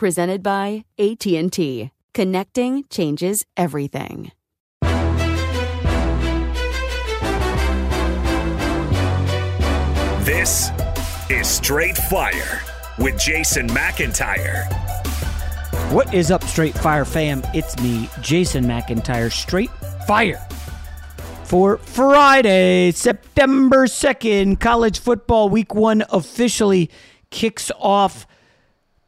presented by AT&T. Connecting changes everything. This is Straight Fire with Jason McIntyre. What is up, Straight Fire fam? It's me, Jason McIntyre, Straight Fire. For Friday, September 2nd, college football week one officially kicks off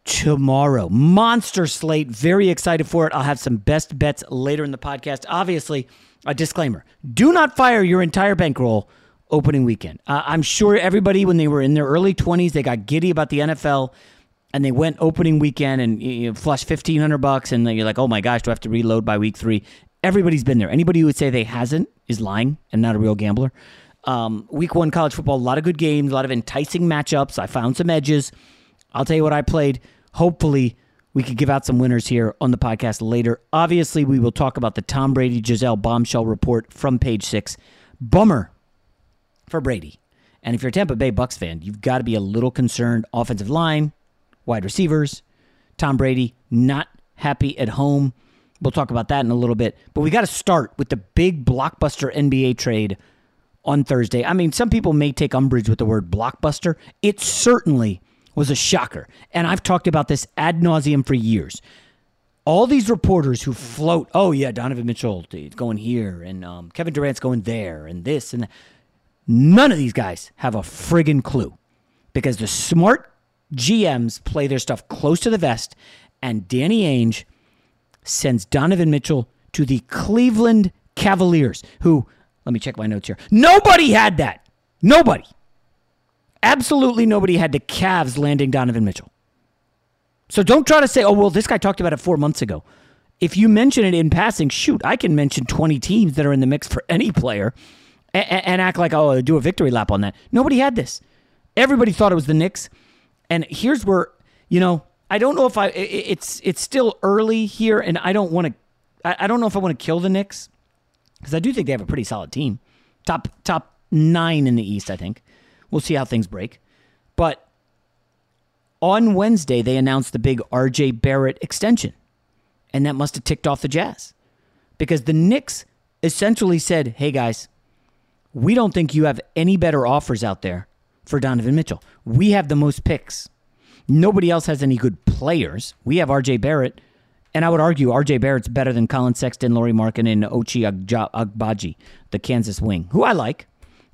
tomorrow. Monster slate. Very excited for it. I'll have some best bets later in the podcast. Obviously, a disclaimer do not fire your entire bankroll opening weekend. Uh, I'm sure everybody, when they were in their early 20s, they got giddy about the NFL and they went opening weekend and you know, flushed 1500 bucks and you're like, oh my gosh, do I have to reload by week three? Everybody's been there. Anybody who would say they hasn't is lying and not a real gambler. Um, week one college football, a lot of good games, a lot of enticing matchups. I found some edges. I'll tell you what I played. Hopefully, we could give out some winners here on the podcast later. Obviously, we will talk about the Tom Brady Gisele bombshell report from page six. Bummer for Brady. And if you're a Tampa Bay Bucks fan, you've got to be a little concerned. Offensive line, wide receivers, Tom Brady not happy at home. We'll talk about that in a little bit. But we got to start with the big blockbuster NBA trade on Thursday. I mean, some people may take umbrage with the word blockbuster. It certainly was a shocker. And I've talked about this ad nauseum for years. All these reporters who float, oh, yeah, Donovan Mitchell going here, and um, Kevin Durant's going there, and this and that. None of these guys have a friggin' clue because the smart GMs play their stuff close to the vest, and Danny Ainge sends Donovan Mitchell to the Cleveland Cavaliers, who, let me check my notes here. Nobody had that. Nobody. Absolutely nobody had the Cavs landing Donovan Mitchell. So don't try to say, oh, well, this guy talked about it four months ago. If you mention it in passing, shoot, I can mention 20 teams that are in the mix for any player and, and act like, oh, do a victory lap on that. Nobody had this. Everybody thought it was the Knicks. And here's where, you know, I don't know if I, it's it's still early here, and I don't want to, I, don't know if I want to kill the Knicks because I do think they have a pretty solid team, top top nine in the East, I think. We'll see how things break. But on Wednesday, they announced the big RJ Barrett extension. And that must have ticked off the Jazz because the Knicks essentially said, hey guys, we don't think you have any better offers out there. for Donovan Mitchell. We have the most picks. Nobody else has any good players. We have RJ Barrett, and I would argue RJ Barrett's better than Collin Sexton, Lauri Markkanen, and Ochai Agbaji, the Kansas wing, who I like.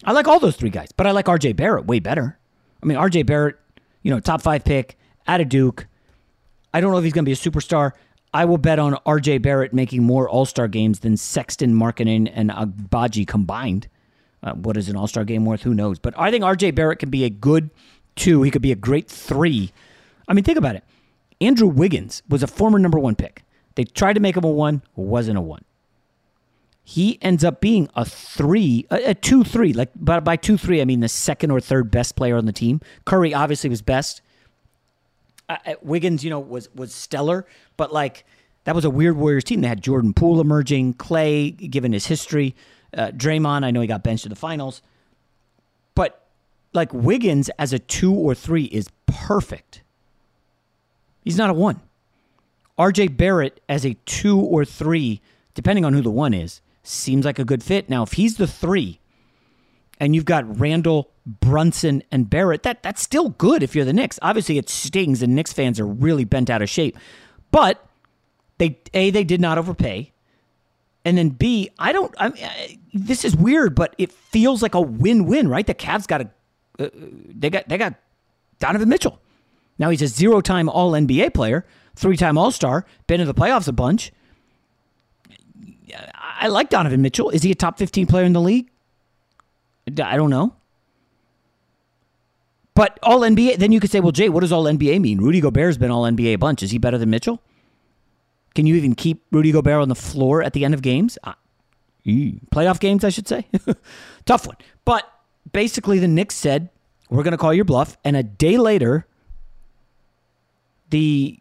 I like all those three guys, but I like RJ Barrett way better. I mean, RJ Barrett, you know, top five pick out of Duke. I don't know if he's going to be a superstar. I will bet on RJ Barrett making more All Star games than Sexton, Markkanen, and Agbaji combined. Uh, what is an All Star game worth? Who knows? But I think RJ Barrett can be a good two. He could be a great three. I mean, think about it. Andrew Wiggins was a former number one pick. They tried to make him a one, wasn't a one. He ends up being a three, a, a two three. Like by, by two three, I mean the second or third best player on the team. Curry obviously was best. Uh, uh Wiggins, you know, was was stellar, but like that was a weird Warriors team. They had Jordan Poole emerging, Klay, given his history, uh, Draymond. I know he got benched in the finals, but like Wiggins as a two or three is perfect. He's not a one. RJ Barrett as a two or three, depending on who the one is, seems like a good fit. Now, if he's the three, and you've got Randle, Brunson, and Barrett, that that's still good if you're the Knicks. Obviously, it stings, and Knicks fans are really bent out of shape. But they a they did not overpay, and then b I don't. I mean, this is weird, but it feels like a win-win, right? The Cavs got a uh, they got they got Donovan Mitchell. Now he's a zero-time All NBA player, three-time All Star, been in the playoffs a bunch. I like Donovan Mitchell. Is he a top 15 player in the league? I don't know. But all NBA, then you could say, well, Jay, what does all NBA mean? Rudy Gobert's been all NBA a bunch. Is he better than Mitchell? Can you even keep Rudy Gobert on the floor at the end of games? Uh, playoff games, I should say. Tough one. But basically, the Knicks said, we're going to call your bluff. And a day later, the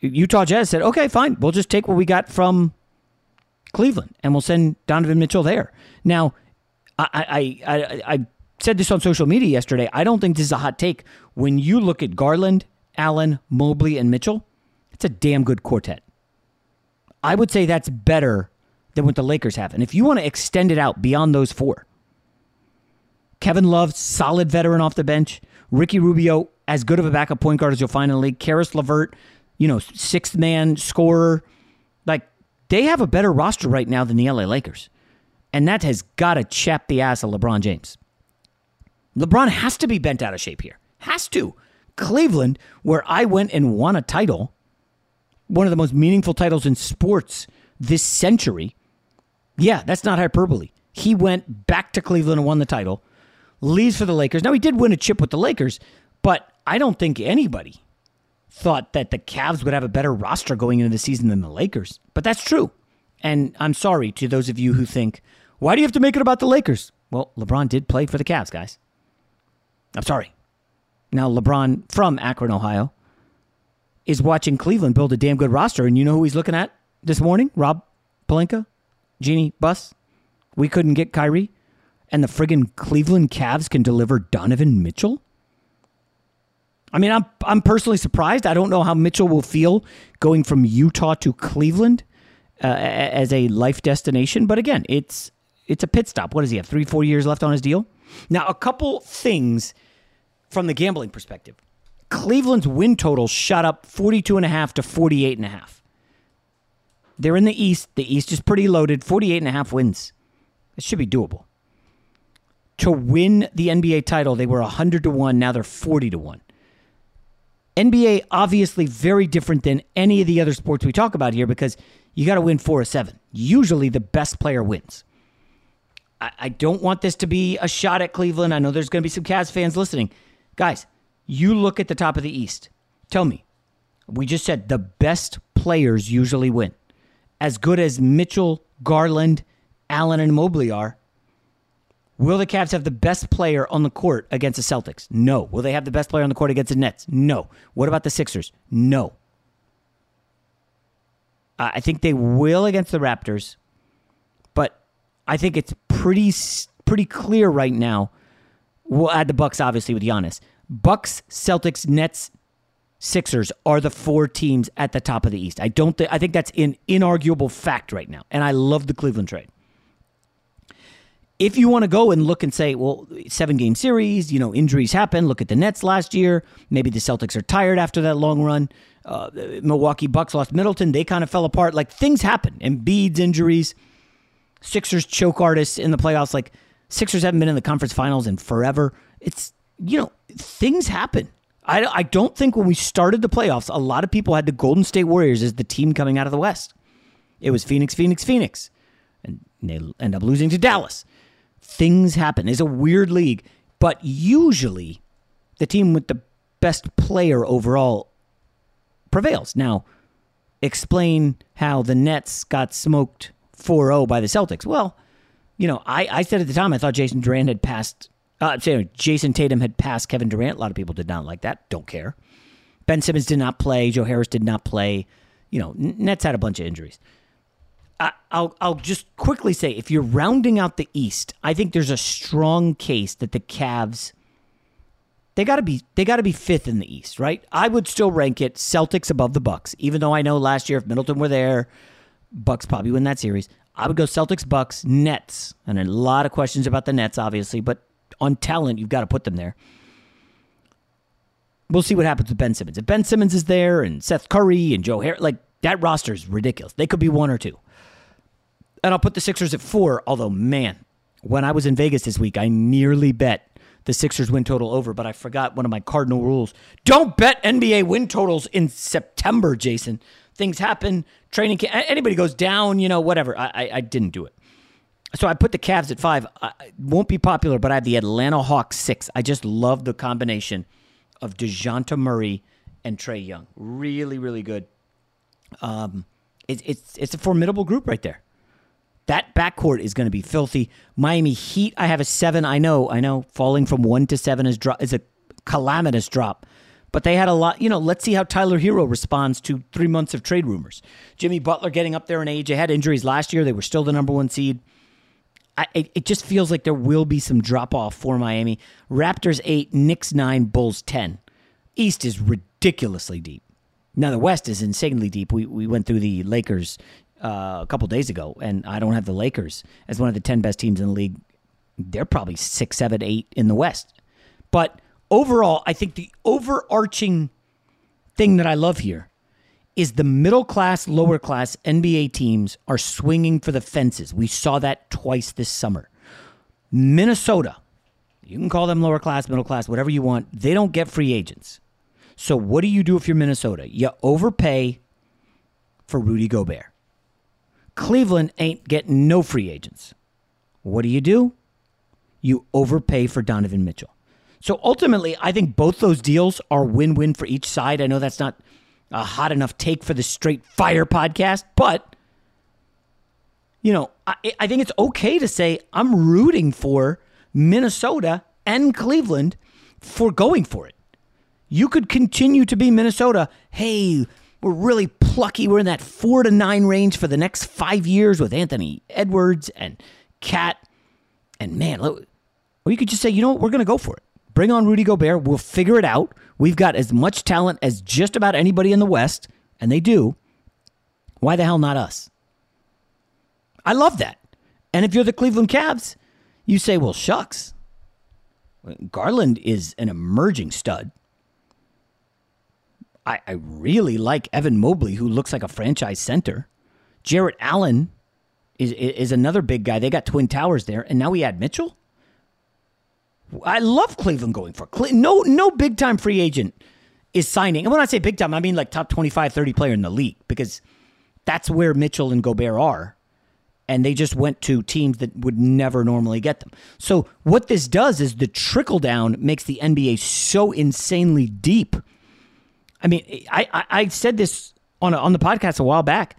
Utah Jazz said, okay, fine. We'll just take what we got from Cleveland and we'll send Donovan Mitchell there. Now, I, I, I, I said this on social media yesterday. I don't think this is a hot take. When you look at Garland, Allen, Mobley, and Mitchell, it's a damn good quartet. I would say that's better than what the Lakers have. And if you want to extend it out beyond those four, Kevin Love, solid veteran off the bench. Ricky Rubio, as good of a backup point guard as you'll find in the league. Caris LeVert, you know, sixth man scorer. Like, they have a better roster right now than the LA Lakers. And that has got to chap the ass of LeBron James. LeBron has to be bent out of shape here. Has to. Cleveland, where I went and won a title, one of the most meaningful titles in sports this century. Yeah, that's not hyperbole. He went back to Cleveland and won the title, leaves for the Lakers. Now, he did win a chip with the Lakers, but I don't think anybody thought that the Cavs would have a better roster going into the season than the Lakers. But that's true. And I'm sorry to those of you who think, why do you have to make it about the Lakers? Well, LeBron did play for the Cavs, guys. I'm sorry. Now, LeBron from Akron, Ohio, is watching Cleveland build a damn good roster. And you know who he's looking at this morning? Rob Pelinka, Jeannie Buss. We couldn't get Kyrie. And the friggin' Cleveland Cavs can deliver Donovan Mitchell? I mean, I'm I'm personally surprised. I don't know how Mitchell will feel going from Utah to Cleveland uh, as a life destination. But again, it's it's a pit stop. What does he have? Three, four years left on his deal. Now, a couple things from the gambling perspective. Cleveland's win total shot up 42 and a half to 48 and a half. They're in the East. The East is pretty loaded. 48 and a half wins. It should be doable. To win the NBA title, they were 100 to 1. Now they're 40 to 1. NBA obviously very different than any of the other sports we talk about here because you got to win four or seven. Usually the best player wins. I, I don't want this to be a shot at Cleveland. I know there's going to be some Cavs fans listening. Guys, you look at the top of the East. Tell me, we just said the best players usually win. As good as Mitchell, Garland, Allen, and Mobley are, Will the Cavs have the best player on the court against the Celtics? No. Will they have the best player on the court against the Nets? No. What about the Sixers? No. I think they will against the Raptors, but I think it's pretty pretty clear right now. We'll add the Bucks obviously with Giannis. Bucks, Celtics, Nets, Sixers are the four teams at the top of the East. I don't. Th- I think that's an inarguable fact right now, and I love the Cleveland trade if you want to go and look and say, well, seven game series, you know, injuries happen. Look at the Nets last year. Maybe the Celtics are tired after that long run. Uh, Milwaukee Bucks lost Middleton. They kind of fell apart. Like things happen. Embiid's injuries, Sixers choke artists in the playoffs. Like Sixers haven't been in the conference finals in forever. It's, you know, things happen. I, I don't think when we started the playoffs, a lot of people had the Golden State Warriors as the team coming out of the West. It was Phoenix, Phoenix, Phoenix. And they end up losing to Dallas. Things happen. It's a weird league, but usually the team with the best player overall prevails. Now, explain how the Nets got smoked 4 0 by the Celtics. Well, you know, I, I said at the time I thought Jason Durant had passed uh, sorry, Jayson Tatum had passed Kevin Durant. A lot of people did not like that. Don't care. Ben Simmons did not play. Joe Harris did not play. You know, Nets had a bunch of injuries. I'll I'll just quickly say if you're rounding out the East, I think there's a strong case that the Cavs they got to be they got to be fifth in the East, right? I would still rank it Celtics above the Bucks, even though I know last year if Middleton were there, Bucks probably win that series. I would go Celtics, Bucks, Nets, and a lot of questions about the Nets, obviously, but on talent, you've got to put them there. We'll see what happens with Ben Simmons. If Ben Simmons is there and Seth Curry and Joe Harris, like that roster is ridiculous. They could be one or two. And I'll put the Sixers at four, although, man, when I was in Vegas this week, I nearly bet the Sixers win total over, but I forgot one of my cardinal rules. Don't bet NBA win totals in September, Jason. Things happen. Training, camp, anybody goes down, you know, whatever. I, I, I didn't do it. So I put the Cavs at five. I, won't be popular, but I have the Atlanta Hawks six. I just love the combination of Dejounte Murray and Trae Young. Really, really good. Um, it, it's it's a formidable group right there. That backcourt is going to be filthy. Miami Heat, I have a seven. I know, I know. Falling from one to seven is drop is a calamitous drop. But they had a lot, you know. Let's see how Tyler Herro responds to three months of trade rumors. Jimmy Butler getting up there in age. They had injuries last year. They were still the number one seed. I, it just feels like there will be some drop off for Miami. Raptors eight, Knicks nine, Bulls ten. East is ridiculously deep. Now the West is insanely deep. We we went through the Lakers uh, a couple days ago, and I don't have the Lakers as one of the ten best teams in the league. They're probably six, seven, eight in the West. But overall, I think the overarching thing that I love here is the middle class, lower class NBA teams are swinging for the fences. We saw that twice this summer. Minnesota, you can call them lower class, middle class, whatever you want. They don't get free agents. So what do you do if you're Minnesota? You overpay for Rudy Gobert. Cleveland ain't getting no free agents. What do you do? You overpay for Donovan Mitchell. So ultimately, I think both those deals are win win for each side. I know that's not a hot enough take for the Straight Fire podcast, but you know, I, I think it's okay to say I'm rooting for Minnesota and Cleveland for going for it. You could continue to be Minnesota. Hey, we're really plucky. We're in that four to nine range for the next five years with Anthony Edwards and KAT. And man, or you could just say, you know what, we're going to go for it. Bring on Rudy Gobert. We'll figure it out. We've got as much talent as just about anybody in the West, and they do. Why the hell not us? I love that. And if you're the Cleveland Cavs, you say, well, shucks. Garland is an emerging stud. I, I really like Evan Mobley, who looks like a franchise center. Jarrett Allen is, is another big guy. They got Twin Towers there. And now we add Mitchell? I love Cleveland going for Cle- no no big time free agent is signing. And when I say big time, I mean like top 25, 30 player in the league because that's where Mitchell and Gobert are. And they just went to teams that would never normally get them. So what this does is the trickle down makes the NBA so insanely deep. I mean, I, I, I said this on a, on the podcast a while back.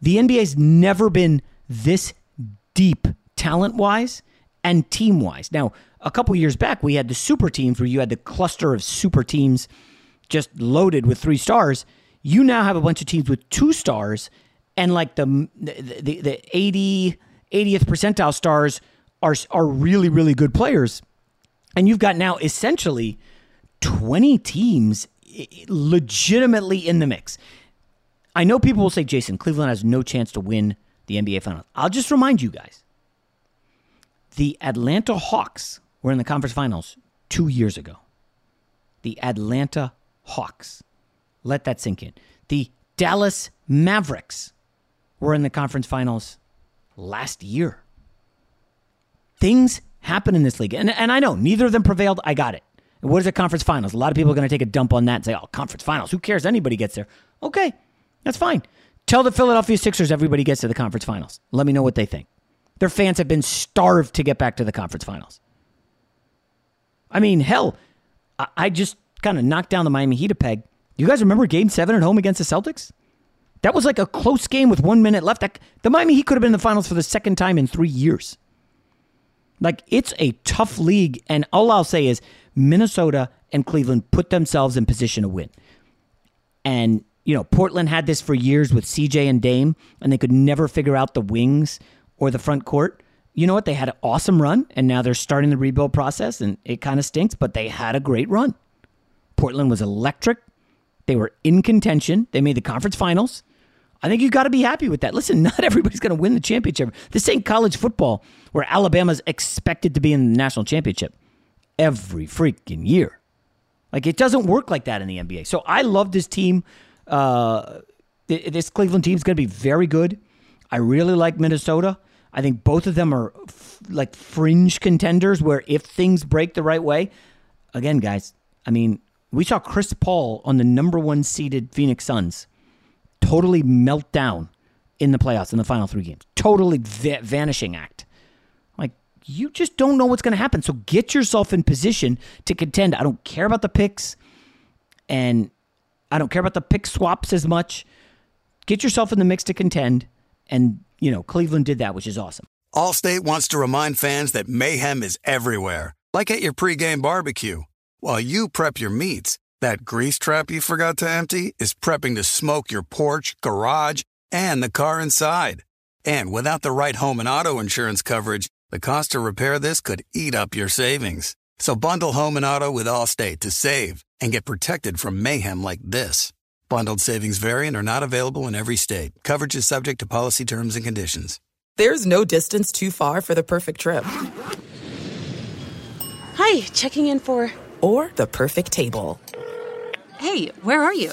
The NBA's never been this deep talent wise and team wise. Now, a couple years back, we had the super teams where you had the cluster of super teams just loaded with three stars. You now have a bunch of teams with two stars, and like the the, the, the 80, 80th percentile stars are, are really, really good players. And you've got now essentially 20 teams legitimately in the mix. I know people will say, Jason, Cleveland has no chance to win the NBA Finals. I'll just remind you guys The Atlanta Hawks were in the conference finals two years ago. The Atlanta Hawks. Let that sink in. The Dallas Mavericks were in the conference finals last year. Things happen in this league. And, and I know neither of them prevailed. I got it. What is a conference finals? A lot of people are going to take a dump on that and say, oh, conference finals. Who cares? Anybody gets there. Okay, that's fine. Tell the Philadelphia Sixers everybody gets to the conference finals. Let me know what they think. Their fans have been starved to get back to the conference finals. I mean, hell, I, I just kind of knocked down the Miami Heat a peg. You guys remember game seven at home against the Celtics? That was like a close game with one minute left. The Miami Heat could have been in the finals for the second time in three years. Like, it's a tough league. And all I'll say is Minnesota and Cleveland put themselves in position to win. And, you know, Portland had this for years with CJ and Dame, and they could never figure out the wings or the front court. You know what? They had an awesome run, and now they're starting the rebuild process, and it kind of stinks, but they had a great run. Portland was electric. They were in contention. They made the conference finals. I think you've got to be happy with that. Listen, not everybody's going to win the championship. This ain't college football where Alabama's expected to be in the national championship every freaking year. Like it doesn't work like that in the NBA. So I love this team. Uh, this Cleveland team is going to be very good. I really like Minnesota. I think both of them are f- like fringe contenders where if things break the right way, again, guys, I mean, we saw Chris Paul on the number one seeded Phoenix Suns totally melt down in the playoffs in the final three games. Totally va- vanishing act. You just don't know what's going to happen. So get yourself in position to contend. I don't care about the picks, and I don't care about the pick swaps as much. Get yourself in the mix to contend. And, you know, Cleveland did that, which is awesome. Allstate wants to remind fans that mayhem is everywhere, like at your pregame barbecue. While you prep your meats, that grease trap you forgot to empty is prepping to smoke your porch, garage, and the car inside. And without the right home and auto insurance coverage, the cost to repair this could eat up your savings. So bundle home and auto with Allstate to save and get protected from mayhem like this. Bundled savings variant are not available in every state. Coverage is subject to policy terms and conditions. There's no distance too far for the perfect trip. Hi, checking in for. Or the perfect table. Hey, where are you?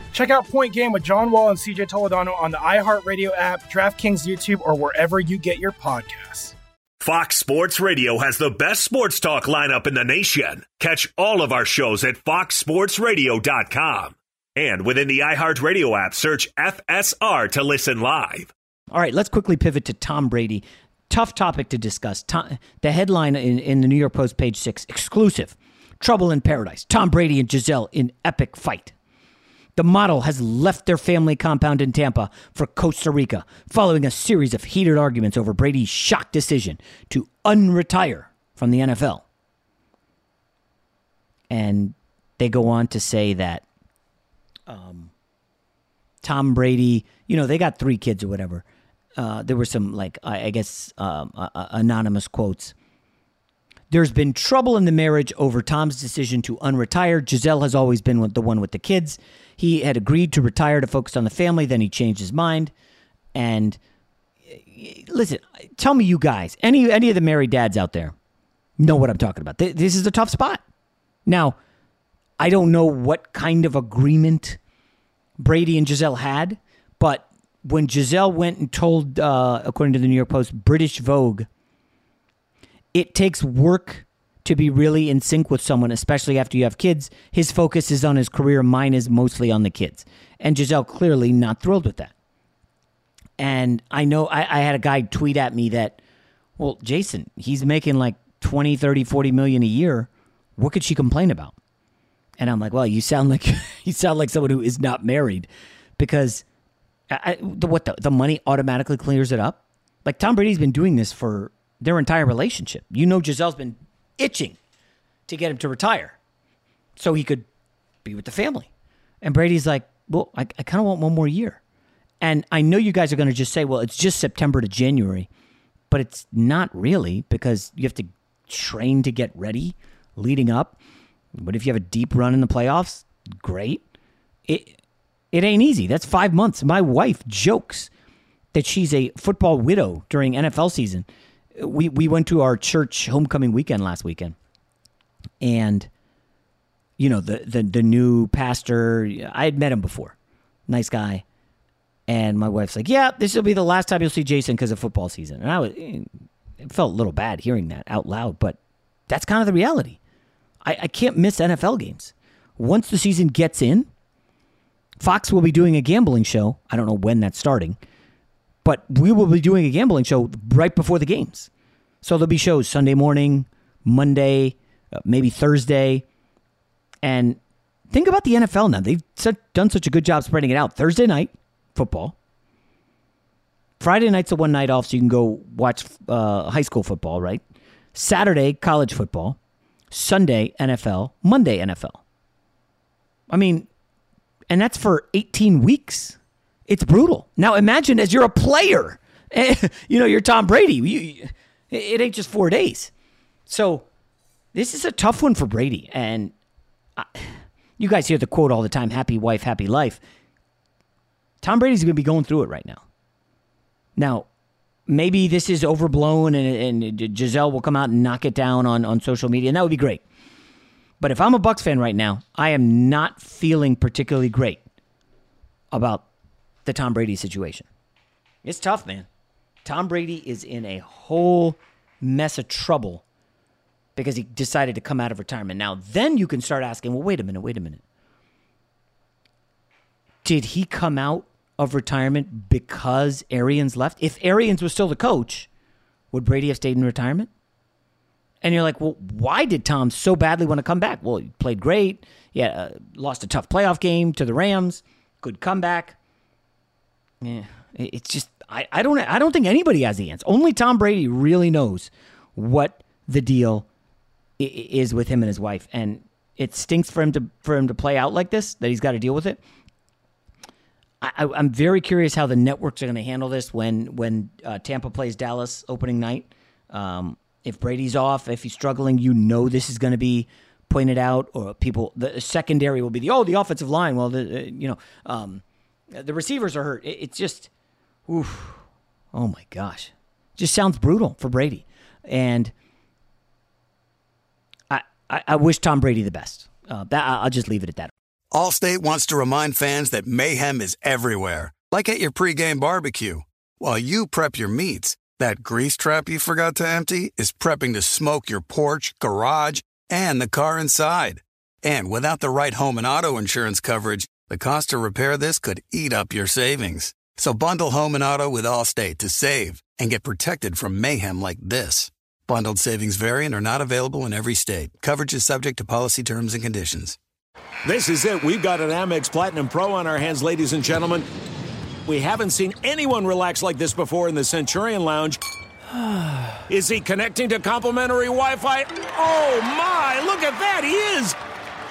Check out Point Game with John Wall and CJ Toledano on the iHeartRadio app, DraftKings YouTube, or wherever you get your podcasts. Fox Sports Radio has the best sports talk lineup in the nation. Catch all of our shows at foxsportsradio.com. And within the iHeartRadio app, search FSR to listen live. All right, let's quickly pivot to Tom Brady. Tough topic to discuss. Tom, the headline in, in the New York Post, page six exclusive Trouble in Paradise. Tom Brady and Gisele in epic fight. The model has left their family compound in Tampa for Costa Rica following a series of heated arguments over Brady's shock decision to unretire from the NFL. And they go on to say that um, Tom Brady, you know, they got three kids or whatever. Uh, there were some, like, I, I guess, um, uh, anonymous quotes. There's been trouble in the marriage over Tom's decision to unretire. Gisele has always been the one with the kids. He had agreed to retire to focus on the family, then he changed his mind. And listen, tell me, you guys, any any of the married dads out there, know what I'm talking about. This is a tough spot. Now, I don't know what kind of agreement Brady and Gisele had, but when Gisele went and told, uh, according to the New York Post, British Vogue, it takes work to be really in sync with someone, especially after you have kids. His focus is on his career, mine is mostly on the kids. And Gisele clearly not thrilled with that. And I know I, I had a guy tweet at me that, well, Jason, he's making like 20, 30, 40 million a year. What could she complain about? And I'm like, well, you sound like you sound like someone who is not married, because I, the, what the, the money automatically clears it up. Like Tom Brady's been doing this for their entire relationship. You know, Gisele's been itching to get him to retire, so he could be with the family. And Brady's like, well, I, I kind of want one more year. And I know you guys are going to just say, well, it's just September to January, but it's not really because you have to train to get ready leading up. But if you have a deep run in the playoffs, great. It it ain't easy. That's five months. My wife jokes that she's a football widow during NFL season. We we went to our church homecoming weekend last weekend, and you know the the the new pastor. I had met him before, nice guy, and my wife's like, "Yeah, this will be the last time you'll see Jason because of football season." And I was eh, it felt a little bad hearing that out loud, but that's kind of the reality. I, I can't miss NFL games. Once the season gets in, Fox will be doing a gambling show. I don't know when that's starting, but we will be doing a gambling show right before the games. So there'll be shows Sunday morning, Monday, uh, maybe Thursday. And think about the NFL now. They've done such a good job spreading it out. Thursday night, football. Friday night's a one night off, so you can go watch uh, high school football, right? Saturday, college football. Sunday, NFL. Monday, NFL. I mean, and that's for 18 weeks. It's brutal. Now imagine as you're a player, you know, you're Tom Brady. You, it ain't just four days. So this is a tough one for Brady. And I, you guys hear the quote all the time happy wife, happy life. Tom Brady's going to be going through it right now. Now, maybe this is overblown and, and Gisele will come out and knock it down on, on social media, and that would be great. But if I'm a Bucks fan right now, I am not feeling particularly great about the Tom Brady situation. It's tough, man. Tom Brady is in a whole mess of trouble because he decided to come out of retirement. Now, then you can start asking, well, wait a minute, wait a minute. Did he come out of retirement because Arians left? If Arians was still the coach, would Brady have stayed in retirement? And you're like, well, why did Tom so badly want to come back? Well, he played great. Yeah, uh, lost a tough playoff game to the Rams. Good comeback. Yeah, it's just I, I don't I don't think anybody has the answer. Only Tom Brady really knows what the deal is with him and his wife, and it stinks for him to for him to play out like this. That he's got to deal with it. I, am very curious how the networks are going to handle this when when uh, Tampa plays Dallas opening night. Um, if Brady's off, if he's struggling, you know this is going to be pointed out, or people. The secondary will be the oh the offensive line. Well, the uh, you know um, the receivers are hurt. It, it's just, oof, oh my gosh, just sounds brutal for Brady, and I I, I wish Tom Brady the best. Uh, that I'll just leave it at that. Allstate wants to remind fans that mayhem is everywhere, like at your pregame barbecue. While you prep your meats, that grease trap you forgot to empty is prepping to smoke your porch, garage, and the car inside. And without the right home and auto insurance coverage, the cost to repair this could eat up your savings. So bundle home and auto with Allstate to save and get protected from mayhem like this. Bundled savings variant are not available in every state. Coverage is subject to policy terms and conditions. This is it. We've got an Amex Platinum Pro on our hands, ladies and gentlemen. We haven't seen anyone relax like this before in the Centurion Lounge. Is he connecting to complimentary Wi Fi? Oh my, look at that, he is!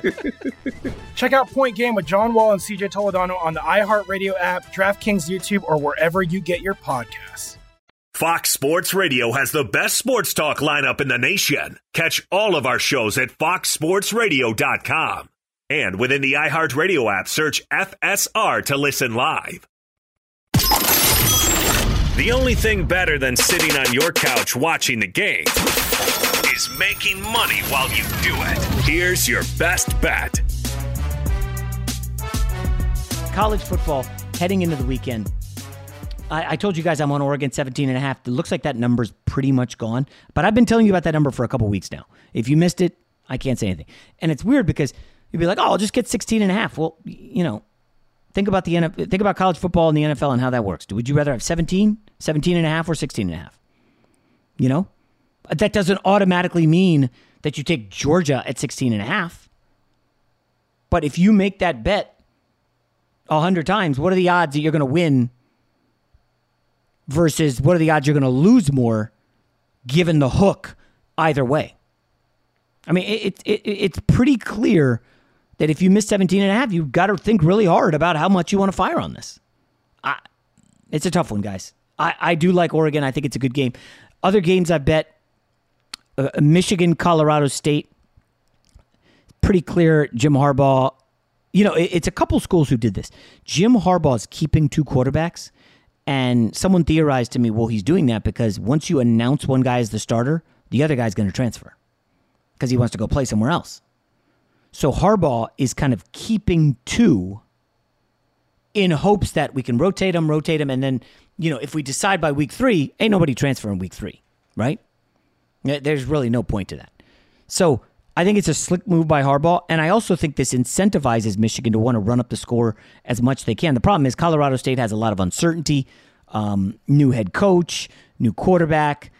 Check out Point Game with John Wall and CJ Toledano on the iHeartRadio app, DraftKings YouTube, or wherever you get your podcasts. Fox Sports Radio has the best sports talk lineup in the nation. Catch all of our shows at foxsportsradio.com. And within the iHeartRadio app, search FSR to listen live. The only thing better than sitting on your couch watching the game making money while you do it. Here's your best bet. College football heading into the weekend. I, I told you guys I'm on Oregon 17 and a half. It looks like that number's pretty much gone. But I've been telling you about that number for a couple weeks now. If you missed it, I can't say anything. And it's weird because you'd be like, oh, I'll just get 16 and a half. Well, you know, think about the think about college football and the NFL and how that works. Would you rather have 17, 17 and a half or 16 and a half? You know? That doesn't automatically mean that you take Georgia at 16 and a half. But if you make that bet a hundred times, what are the odds that you're going to win versus what are the odds you're going to lose more given the hook either way? I mean, it, it, it, it's pretty clear that if you miss 17 and a half, you've got to think really hard about how much you want to fire on this. I, it's a tough one, guys. I, I do like Oregon. I think it's a good game. Other games I bet uh, Michigan, Colorado State. Pretty clear Jim Harbaugh. You know, it, it's a couple schools who did this. Jim Harbaugh is keeping two quarterbacks. And someone theorized to me, well, he's doing that because once you announce one guy as the starter, the other guy's going to transfer because he wants to go play somewhere else. So Harbaugh is kind of keeping two in hopes that we can rotate them, rotate them, and then, you know, if we decide by week three, ain't nobody transferring week three, right? There's really no point to that. So I think it's a slick move by Harbaugh, and I also think this incentivizes Michigan to want to run up the score as much as they can. The problem is Colorado State has a lot of uncertainty, um, new head coach, new quarterback.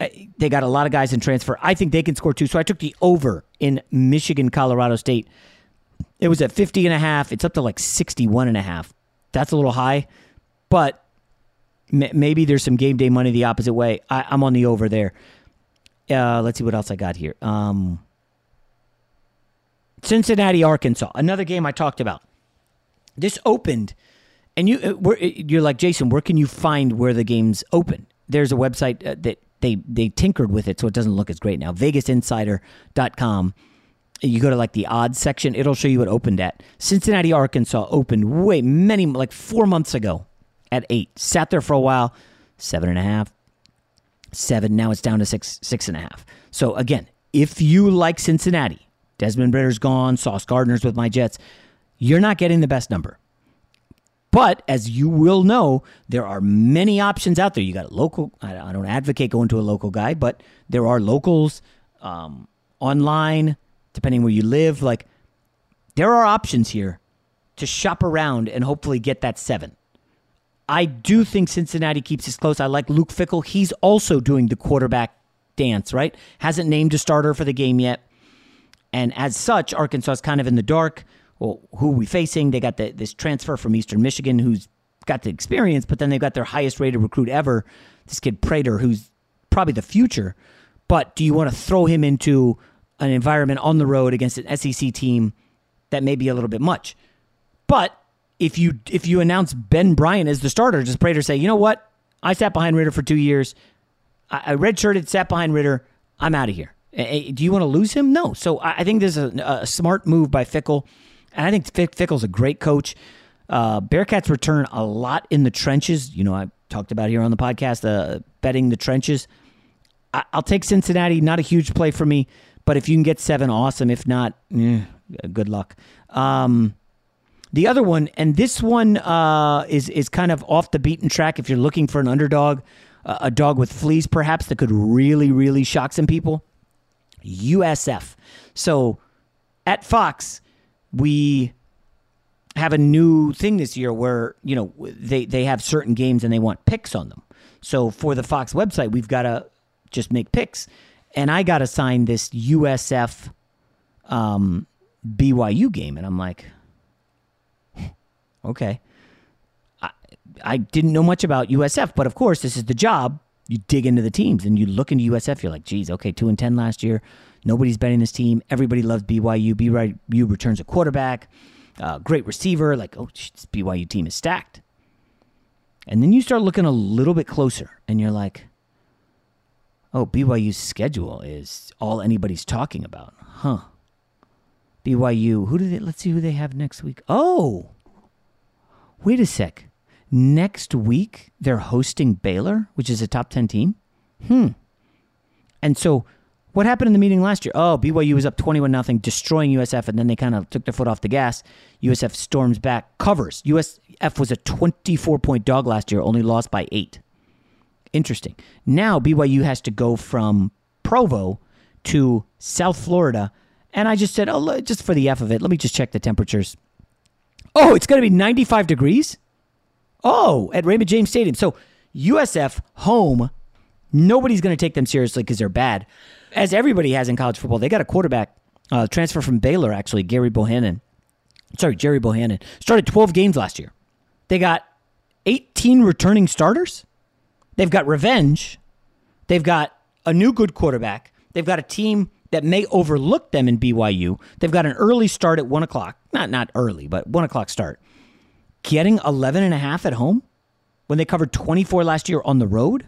Uh, They got a lot of guys in transfer. I think they can score too. So I took the over in Michigan, Colorado State. It was at 50 and a half. It's up to like 61 and a half. That's a little high, but maybe there's some game day money the opposite way. I, I'm on the over there. Uh, let's see what else I got here. Um, Cincinnati, Arkansas, another game I talked about. This opened, and you uh, where, you're like Jason. Where can you find where the games open? There's a website uh, that they they tinkered with it, so it doesn't look as great now. VegasInsider.com. You go to like the odds section; it'll show you what opened at. Cincinnati, Arkansas opened way many like four months ago at eight. Sat there for a while, seven and a half, seven. Now it's down to six, six and a half. So again, if you like Cincinnati, Desmond Ridder's gone, Sauce Gardner's with my Jets, you're not getting the best number. But as you will know, there are many options out there. You got local. I don't advocate going to a local guy, but there are locals um, online, depending where you live. Like there are options here to shop around and hopefully get that seven. I do think Cincinnati keeps this close. I like Luke Fickell. He's also doing the quarterback dance, right? Hasn't named a starter for the game yet. And as such, Arkansas is kind of in the dark. Well, who are we facing? They got the, this transfer from Eastern Michigan who's got the experience, but then they've got their highest rated recruit ever, this kid Prater, who's probably the future. But do you want to throw him into an environment on the road against an SEC team that may be a little bit much? But if you if you announce Ben Bryant as the starter, does Prater say, you know what? I sat behind Ridder for two years. I, I redshirted, sat behind Ridder. I'm out of here. Do you want to lose him? No. So I think this is a, a smart move by Fickell, and I think Fick- Fickell's a great coach. Uh, Bearcats return a lot in the trenches. You know, I talked about here on the podcast, uh, betting the trenches. I- I'll take Cincinnati. Not a huge play for me, but if you can get seven, awesome. If not, eh, good luck. Um, the other one, and this one uh, is is kind of off the beaten track. If you're looking for an underdog, uh, a dog with fleas, perhaps that could really, really shock some people. USF. So at Fox, we have a new thing this year where you know they they have certain games and they want picks on them. So for the Fox website, we've got to just make picks, and I got assigned this USF um, BYU game, and I'm like, okay. I, I didn't know much about USF, but of course, this is the job. You dig into the teams and you look into USF. You're like, geez, okay, two and ten last year. Nobody's betting this team. Everybody loves BYU. BYU returns a quarterback, uh, great receiver. Like, oh, this BYU team is stacked. And then you start looking a little bit closer, and you're like, oh, BYU's schedule is all anybody's talking about, huh? BYU. Who do they? Let's see who they have next week. Oh, wait a sec. Next week they're hosting Baylor, which is a top ten team. Hmm. And so, what happened in the meeting last year? Oh, BYU was up twenty-one nothing, destroying USF, and then they kind of took their foot off the gas. USF storms back, covers. USF was a twenty-four point dog last year, only lost by eight. Interesting. Now BYU has to go from Provo to South Florida, and I just said, oh, just for the f of it, let me just check the temperatures. Oh, it's going to be ninety-five degrees. Oh, at Raymond James Stadium. So USF home, nobody's going to take them seriously because they're bad. As everybody has in college football, they got a quarterback uh, transfer from Baylor, actually, Gary Bohanon. Sorry, Gerry Bohanon. Started 12 games last year. They got 18 returning starters. They've got revenge. They've got a new good quarterback. They've got a team that may overlook them in BYU. They've got an early start at 1 o'clock. Not, not early, but 1 o'clock start getting 11 and a half at home when they covered 24 last year on the road?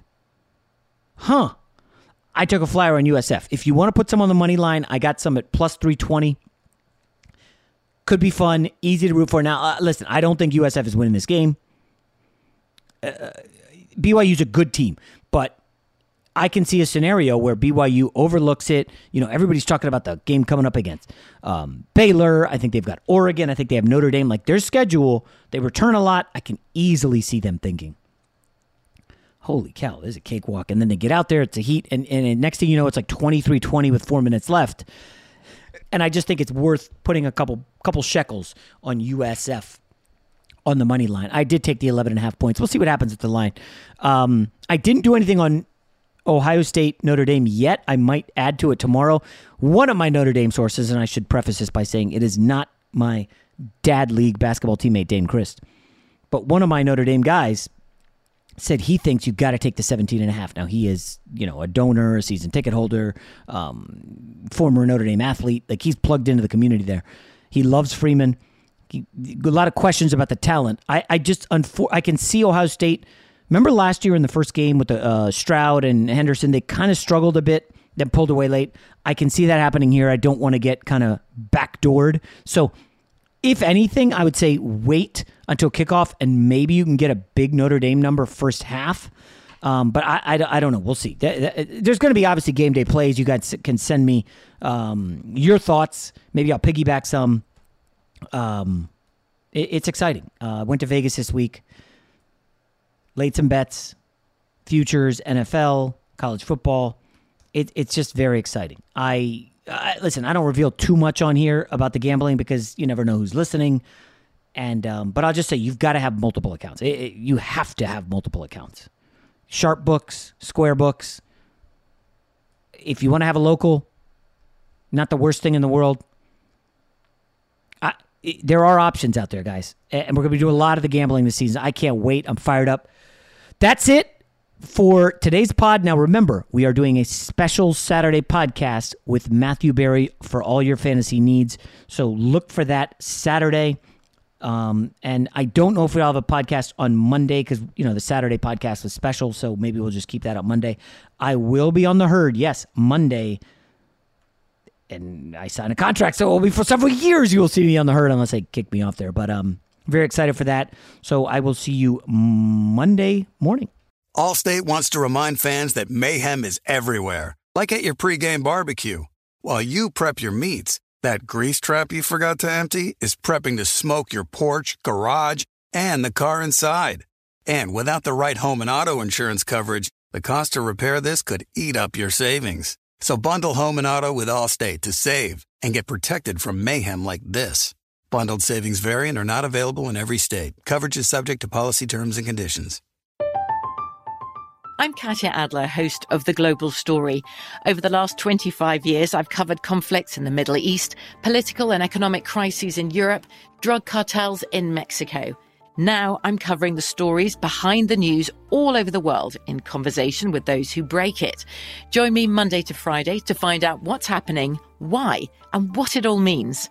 Huh. I took a flyer on USF. If you want to put some on the money line, I got some at plus 320. Could be fun, easy to root for. Now, uh, listen, I don't think USF is winning this game. Uh, BYU's a good team, I can see a scenario where BYU overlooks it. You know, everybody's talking about the game coming up against um, Baylor. I think they've got Oregon. I think they have Notre Dame. Like their schedule, they return a lot. I can easily see them thinking, holy cow, this is a cakewalk. And then they get out there, it's a heat. And, and next thing you know, it's like 23 20 with four minutes left. and I just think it's worth putting a couple couple shekels on USF on the money line. I did take the 11 and a half points. We'll see what happens with the line. Um, I didn't do anything on Ohio State Notre Dame yet. I might add to it tomorrow. One of my Notre Dame sources, and I should preface this by saying it is not my dad league basketball teammate Dane Christ, but one of my Notre Dame guys said he thinks you've got to take the 17 and a half. Now he is, you know, a donor, a season ticket holder, um, former Notre Dame athlete. Like he's plugged into the community there. He loves Freeman. He, a lot of questions about the talent. I, I just, unfor- I can see Ohio State. Remember last year in the first game with the uh, Stroud and Henderson, they kind of struggled a bit, then pulled away late. I can see that happening here. I don't want to get kind of backdoored. So if anything, I would say wait until kickoff and maybe you can get a big Notre Dame number first half. Um, but I, I, I, don't know. We'll see. There's going to be obviously game day plays. You guys can send me um, your thoughts. Maybe I'll piggyback some. Um, it, it's exciting. Uh, went to Vegas this week. Laid some bets, futures, NFL, college football. It, it's just very exciting. I listen, I don't reveal too much on here about the gambling because you never know who's listening. And um, but I'll just say you've got to have multiple accounts. It, it, you have to have multiple accounts. Sharp books, Square books. If you want to have a local, not the worst thing in the world. I, there are options out there, guys, and we're going to be doing a lot of the gambling this season. I can't wait. I'm fired up. That's it for today's pod. Now, remember, we are doing a special Saturday podcast with Matthew Berry for all your fantasy needs. So look for that Saturday. Um, and I don't know if we'll have a podcast on Monday because, you know, the Saturday podcast was special. So maybe we'll just keep that up Monday. I will be on the herd. Yes, Monday. And I signed a contract. So it'll be for several years you will see me on the herd unless they kick me off there. But um, very excited for that. So I will see you Monday morning. Allstate wants to remind fans that mayhem is everywhere, like at your pregame barbecue. While you prep your meats, that grease trap you forgot to empty is prepping to smoke your porch, garage, and the car inside. And without the right home and auto insurance coverage, the cost to repair this could eat up your savings. So bundle home and auto with Allstate to save and get protected from mayhem like this. Bundled savings variant are not available in every state. Coverage is subject to policy terms and conditions. I'm Katya Adler, host of The Global Story. Over the last 25 years, I've covered conflicts in the Middle East, political and economic crises in Europe, drug cartels in Mexico. Now I'm covering the stories behind the news all over the world in conversation with those who break it. Join me Monday to Friday to find out what's happening, why, and what it all means.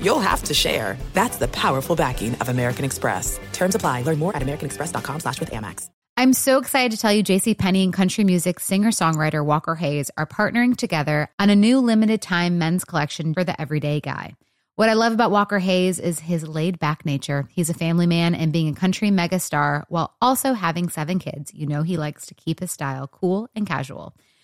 you'll have to share. That's the powerful backing of American Express. Terms apply. Learn more at americanexpress.com slash with Amex. I'm so excited to tell you JC Penney and country music singer-songwriter Walker Hayes are partnering together on a new limited time men's collection for the everyday guy. What I love about Walker Hayes is his laid back nature. He's a family man and being a country megastar while also having seven kids. You know, he likes to keep his style cool and casual.